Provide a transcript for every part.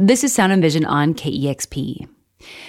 This is Sound and Vision on KEXP.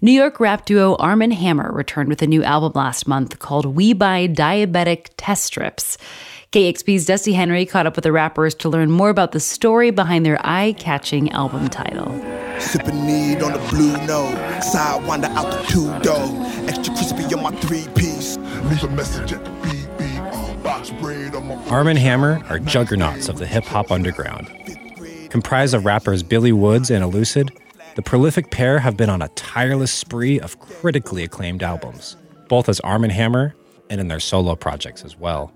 New York rap duo Armand Hammer returned with a new album last month called We Buy Diabetic Test Strips. KEXP's Dusty Henry caught up with the rappers to learn more about the story behind their eye catching album title. Sipping need on the blue note, sidewinder out the two door, extra crispy on my three piece. Leave a message at the beat beat, box braid on my. Armand Hammer are juggernauts of the hip hop underground. Comprised of rappers Billy Woods and Elucid, the prolific pair have been on a tireless spree of critically acclaimed albums, both as Armand Hammer and in their solo projects as well.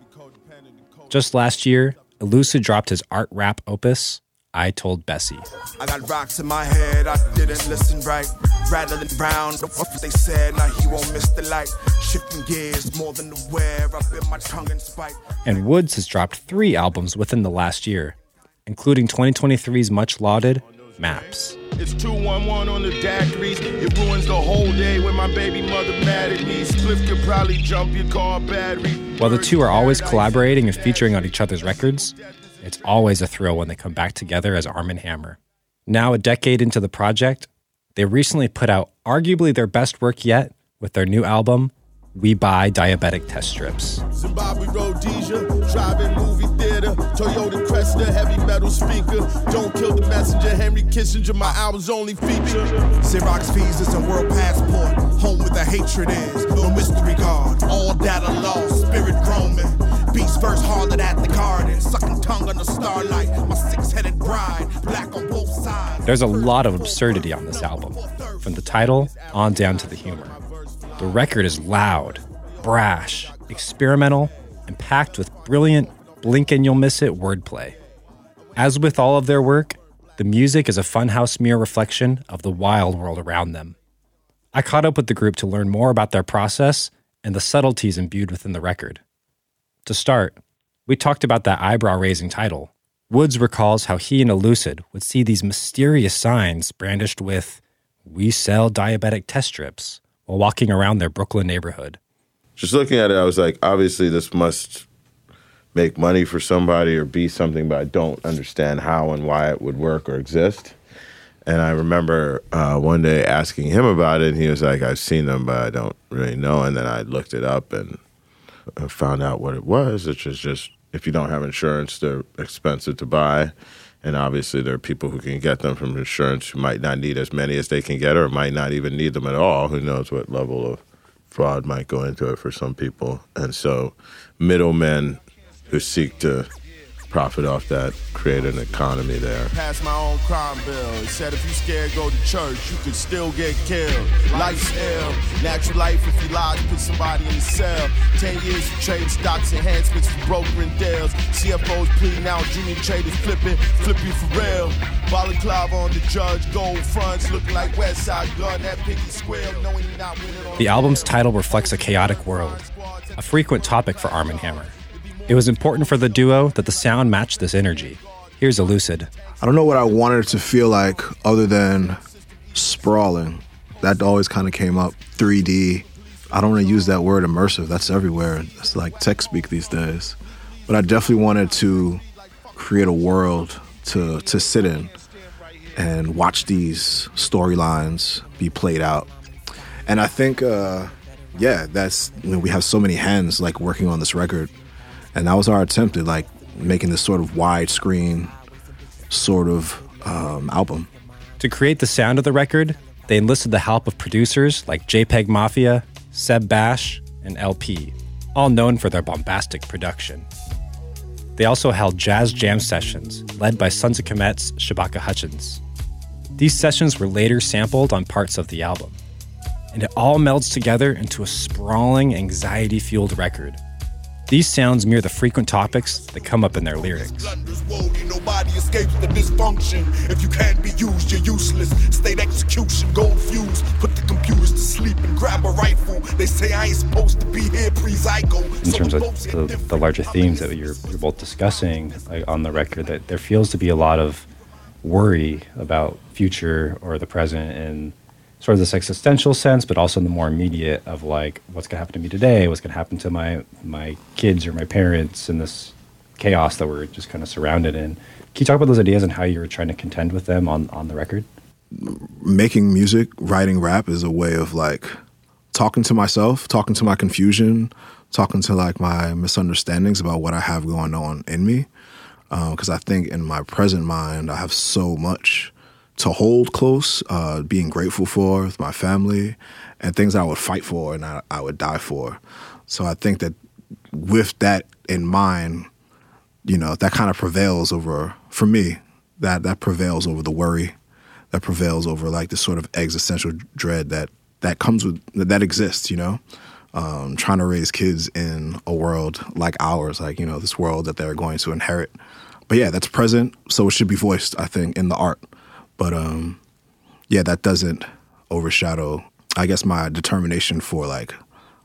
Just last year, Elucid dropped his art rap opus, I Told Bessie. I got rocks in my head, I didn't listen right. Rather than brown, the fuck they said, now he won't miss the light. Shifting gears more than aware, I bit my tongue in spite. And Woods has dropped three albums within the last year, including 2023's much lauded Maps. It's 211 on the daiquiris. It ruins the whole day when my baby mother mad at me. Spliff could probably jump your car battery. While the two are always collaborating and featuring on each other's records, it's always a thrill when they come back together as Armand Hammer. Now, a decade into the project, they recently put out arguably their best work yet with their new album, We Buy Diabetic Test Strips. Zimbabwe Rhodesia, driving Toyota Cresta, heavy metal speaker. Don't kill the messenger, Henry Kissinger, my album's only feature. Xerox visas and world passport, home where the hatred is. No mystery guard, all data lost, spirit roaming. Beast verse harder at the garden, sucking tongue under starlight. My six headed bride, black on both sides. There's a lot of absurdity on this album, from the title on down to the humor. The record is loud, brash, experimental, and packed with brilliant, blink and you'll miss it wordplay. As with all of their work, the music is a funhouse mirror reflection of the wild world around them. I caught up with the group to learn more about their process and the subtleties imbued within the record. To start, we talked about that eyebrow raising title. Woods recalls how he and Elucid would see these mysterious signs brandished with, We sell diabetic test strips, while walking around their Brooklyn neighborhood. Just looking at it, I was like, obviously, this must make money for somebody or be something, but I don't understand how and why it would work or exist. And I remember uh, one day asking him about it, and he was like, I've seen them, but I don't really know. And then I looked it up and uh, found out what it was, which is just if you don't have insurance, they're expensive to buy. And obviously, there are people who can get them from insurance who might not need as many as they can get, or might not even need them at all. Who knows what level of fraud might go into it for some people. And so, middlemen who seek to profit off that create an economy there. Pass my own crime bill. It said if you scared, go to church. You could still get killed. Life's ill. Natural life if you lie, put somebody in the cell. Ten years for trading stocks, enhancements for brokering deals. CFOs pleading out, junior traders flipping, flip you for real. Balaclava on the judge, gold fronts looking like Westside Gunn. That picky square, knowing you're not winning on The album's title reflects a chaotic world, a frequent topic for Armand Hammer. It was important for the duo that the sound matched this energy. Here's Elucid. I don't know what I wanted it to feel like other than sprawling. That always kind of came up. 3D. I don't want to use that word immersive. That's everywhere. It's like tech speak these days. But I definitely wanted to create a world to to sit in and watch these storylines be played out. And I think, uh, yeah, that's you know, we have so many hands like working on this record, and that was our attempt at like making this sort of widescreen sort of um, album. To create the sound of the record, they enlisted the help of producers like JPEG Mafia, Seb Bash, and El-P, all known for their bombastic production. They also held jazz jam sessions led by Sons of Kemet's Shabaka Hutchings. These sessions were later sampled on parts of the album, and it all melds together into a sprawling, anxiety fueled record. These sounds mirror the frequent topics that come up in their lyrics. Nobody escapes the dysfunction. If you can't be used, you're useless. State execution, gold fuse. Put the computers to sleep and grab a rifle. They say I ain't supposed to be here in terms of the, the larger themes that you're, you're both discussing like, on the record that there feels to be a lot of worry about future or the present in sort of this existential sense but also in the more immediate of like what's going to happen to me today what's going to happen to my my kids or my parents in this chaos that we're just kind of surrounded in can you talk about those ideas and how you were trying to contend with them on on the record making music, writing rap is a way of like talking to myself, talking to my confusion, talking to like my misunderstandings about what I have going on in me. Uh, because I think in my present mind, I have so much to hold close, uh, being grateful for with my family, and things I would fight for and I, I would die for. So I think that with that in mind, you know, that kind of prevails over for me. That that prevails over the worry, that prevails over like the sort of existential dread that that comes with that exists. You know, um, trying to raise kids in a world like ours, like you know, this world that they're going to inherit. But yeah, that's present, so it should be voiced. I think in the art, but um, yeah, that doesn't overshadow. I guess my determination for like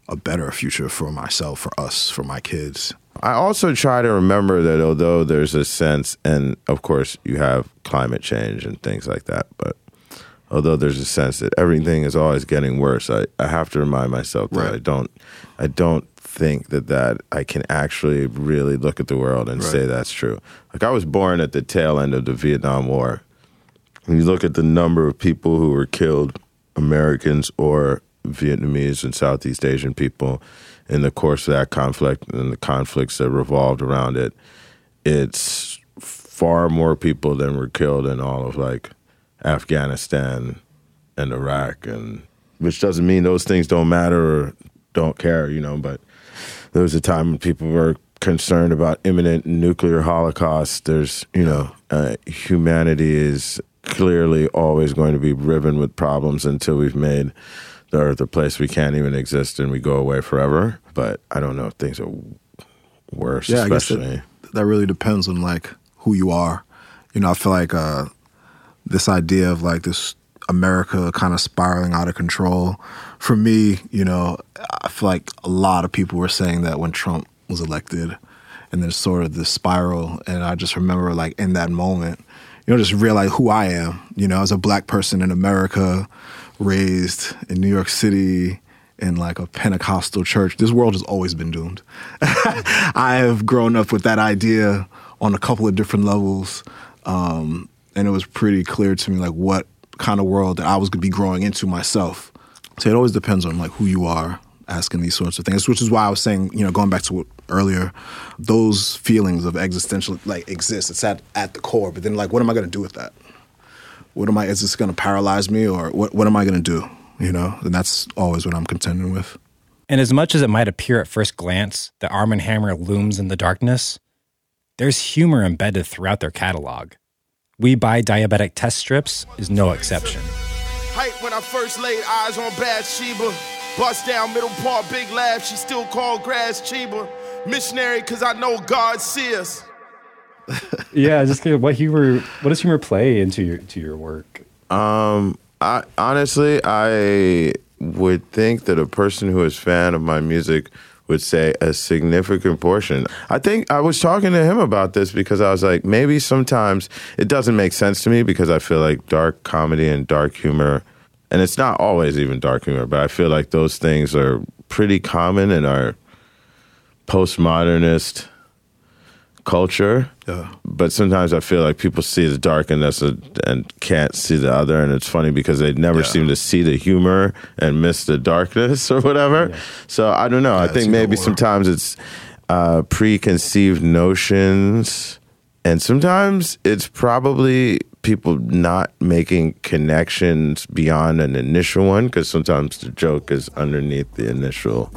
a better future for myself, for us, for my kids. I also try to remember that although there's a sense, and of course you have climate change and things like that, but although there's a sense that everything is always getting worse, I, I have to remind myself that Right. I don't I don't think that that I can actually really look at the world and Right. say that's true. Like I was born at the tail end of the Vietnam War. When you look at the number of people who were killed, Americans or Vietnamese and Southeast Asian people, in the course of that conflict and the conflicts that revolved around it, it's far more people than were killed in all of like Afghanistan and Iraq, and which doesn't mean those things don't matter or don't care, you know. But there was a time when people were concerned about imminent nuclear holocaust. There's, you know, uh, humanity is clearly always going to be riven with problems until we've made the earth a place we can't even exist and we go away forever. But I don't know if things are worse, Yeah, I guess that, that really depends on like who you are. You know, I feel like uh, this idea of like this America kind of spiraling out of control. For me, you know, I feel like a lot of people were saying that when Trump was elected, and there's sort of this spiral. And I just remember like in that moment, you know, just realize who I am. You know, as a black person in America, raised in New York City in like a Pentecostal church. This world has always been doomed. I have grown up with that idea on a couple of different levels. Um, and it was pretty clear to me like what kind of world that I was gonna be growing into myself. So it always depends on like who you are asking these sorts of things, which is why I was saying, you know, going back to what earlier, those feelings of existential like exist. It's at at the core. But then like what am I gonna do with that? What am I is this gonna paralyze me or what what am I gonna do? You know? And that's always what I'm contending with. And as much as it might appear at first glance that Armand Hammer looms in the darkness, there's humor embedded throughout their catalog. We Buy Diabetic Test Strips is no exception. Hype when I first laid eyes on Bathsheba. Bust down middle part, big laugh, she still called grass Chiba. Missionary, cause I know God see us. Yeah, just what humor what does humor play into your to your work? Um, I honestly, I would think that a person who is fan of my music would say a significant portion. I think I was talking to him about this because I was like, maybe sometimes it doesn't make sense to me because I feel like dark comedy and dark humor, and it's not always even dark humor, but I feel like those things are pretty common in our postmodernist culture. Yeah. But sometimes I feel like people see the dark and that's a, and can't see the other, and it's funny because they never Yeah. seem to see the humor and miss the darkness or whatever. So I don't know. I think maybe sometimes it's uh, preconceived notions, and sometimes it's probably people not making connections beyond an initial one because sometimes the joke is underneath the initial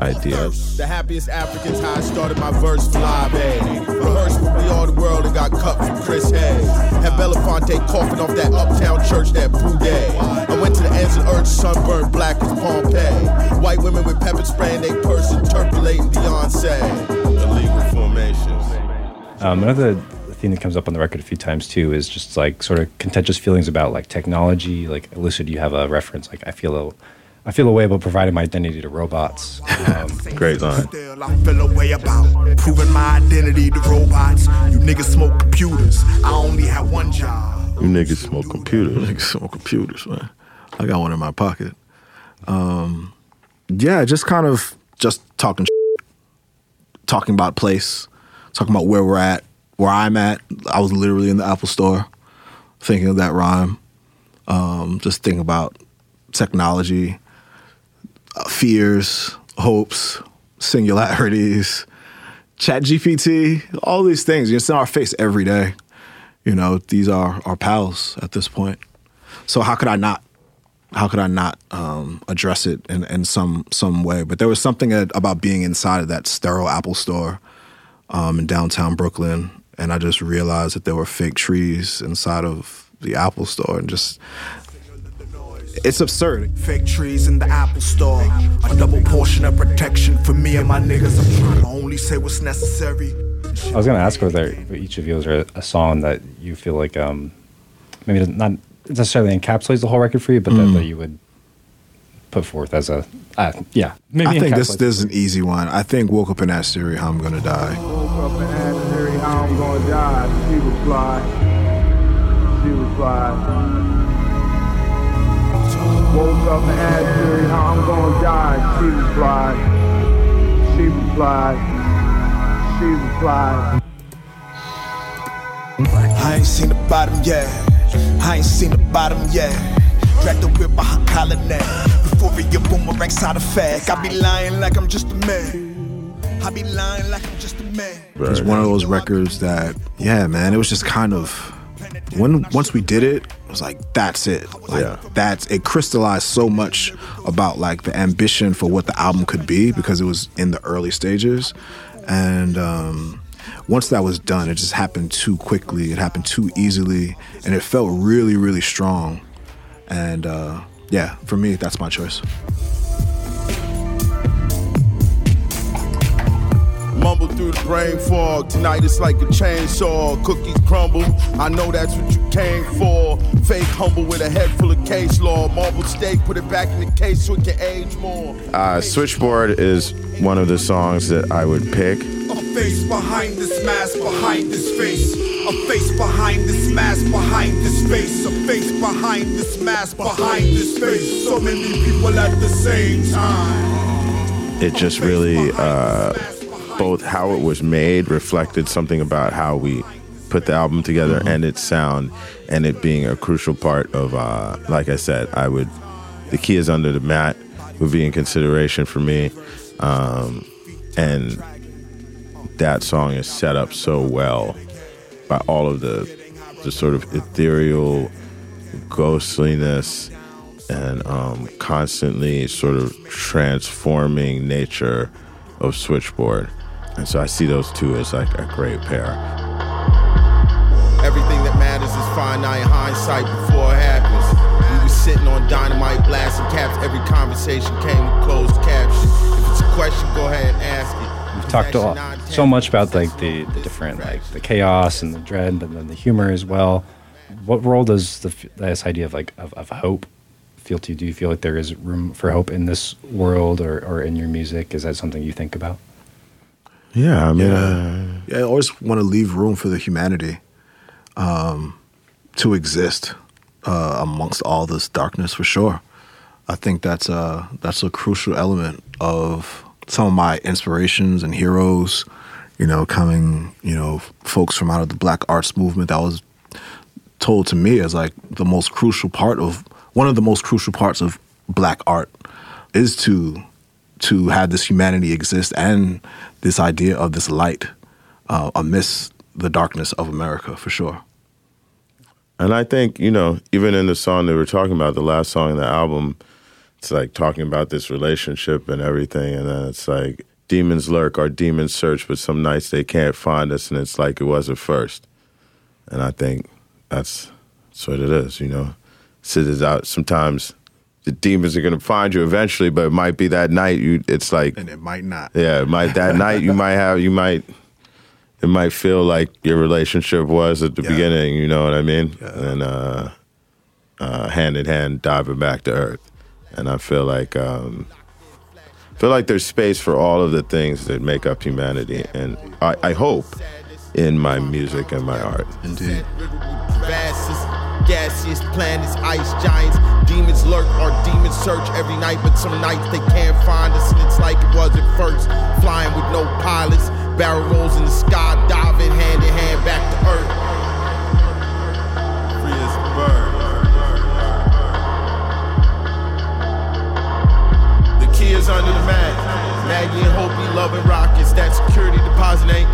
idea. The happiest Africans, how I started my verse fly, babe. Rehearsed with me all the world and got cut from Chris Hayes. Had Belafonte coughing off that uptown church, that brew day. I went to the ends of earth, sunburned black as Pompeii. White women with pepper spray in their purse, interpolating Beyonce. Illegal formations. Um, another thing that comes up on the record a few times too is just like sort of contentious feelings about like technology. Like Elucid, do you have a reference? Like I feel a, I feel a way about providing my identity to robots. Um, Great line. Still, I feel a way about proving my identity to robots. You niggas smoke computers. I only have one job. You niggas smoke computers. Niggas on computers, man. I got one in my pocket. Um, yeah, just kind of just talking, talking about place, talking about where we're at, where I'm at. I was literally in the Apple Store, thinking of that rhyme. Um, just thinking about technology, uh, fears, hopes, singularities, chat GPT, all these things. It's in our face every day. You know, these are our pals at this point. So how could I not? How could I not um, address it in, in some some way? But there was something at, about being inside of that sterile Apple store um, in downtown Brooklyn, and I just realized that there were fake trees inside of the Apple store, and just it's absurd. Fake trees in the Apple store. A double portion of protection for me and my niggas. I'm trying to only say what's necessary. I was going to ask whether each of you is a song that you feel like um, maybe not necessarily encapsulates the whole record for you, but that, that you would put forth as a uh, yeah. Maybe I think this this is an easy one. I think woke up in that Siri, how I'm gonna die. Woke up and asked Mary how I'm gonna die. She replied. She replied. Woke up and asked Mary how I'm gonna die. She replied. She replied. She replied. I ain't seen the bottom yet. I ain't seen the bottom yet. Drag the whip behind collar neck. Before we get boomerang side effect. I be lying like I'm just a man. I be lying like I'm just a man. It's one of those records that, yeah, man, it was just kind of when once we did it, it was like that's it. Like Yeah. that's it crystallized so much about like the ambition for what the album could be because it was in the early stages. And um once that was done, it just happened too quickly. It happened too easily, and it felt really, really strong. And uh, yeah, for me, that's my choice. Mumble through the brain fog. Tonight it's like a chainsaw. Cookies crumble. I know that's what you came for. Fake humble with a head full of case law. Marble steak, put it back in the case so it can age more. Uh, Switchboard is one of the songs that I would pick. A face behind this mask, behind this face. A face behind this mask, behind this face. A face behind this mask, behind this face. So many people at the same time. It just really, uh, both how it was made reflected something about how we put the album together and its sound, and it being a crucial part of, uh, like I said, I would, the key is under the mat would be in consideration for me. Um, and that song is set up so well by all of the the sort of ethereal ghostliness and um, constantly sort of transforming nature of switchboard and so i see those two as like a great pair Everything that matters is finite hindsight before it happens. We were sitting on dynamite blasting caps. Every conversation came with closed captions. If it's a question, go ahead and ask talked a lot, so much about like the, the different like the chaos and the dread, but then the humor as well. What role does the, this idea of like of, of hope feel to you? Do you feel like there is room for hope in this world or, or in your music? Is that something you think about? yeah i mean uh, Yeah, I always want to leave room for the humanity um, to exist uh, amongst all this darkness for sure. I think that's a that's a crucial element of some of my inspirations and heroes. You know, coming you know folks from out of the Black arts movement that was told to me as like the most crucial part of one of the most crucial parts of Black art is to to have this humanity exist and this idea of this light uh, amidst the darkness of America for sure. And I think, you know, even in the song that we're talking about, the last song in the album, it's like talking about this relationship and everything. And then it's like, demons lurk, our demons search, but some nights they can't find us. And it's like it was at first. And I think that's, that's what it is, you know. Sit out. Sometimes the demons are going to find you eventually, but it might be that night. You, It's like, And it might not. yeah, it might that night you might have you might it might feel like your relationship was at the Yeah. beginning, you know what I mean? And uh, uh, hand in hand diving back to earth. And I feel like um, feel like there's space for all of the things that make up humanity, and I, I hope in my music and my art. Indeed. Vastest, gaseous planets, ice giants, demons lurk, our demons search every night, but some nights they can't find us, and it's like it was at first. Flying with no pilots, barrel rolls in the sky,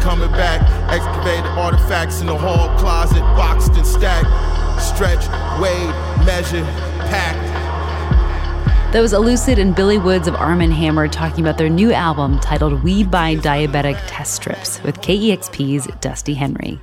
coming back. Excavated artifacts in the hall closet, boxed and stacked. Stretch, weighed, measured, packed. Was Elucid and Billy Woods of Armand Hammer talking about their new album titled We Buy Diabetic Test Strips with KEXP's Dusty Henry.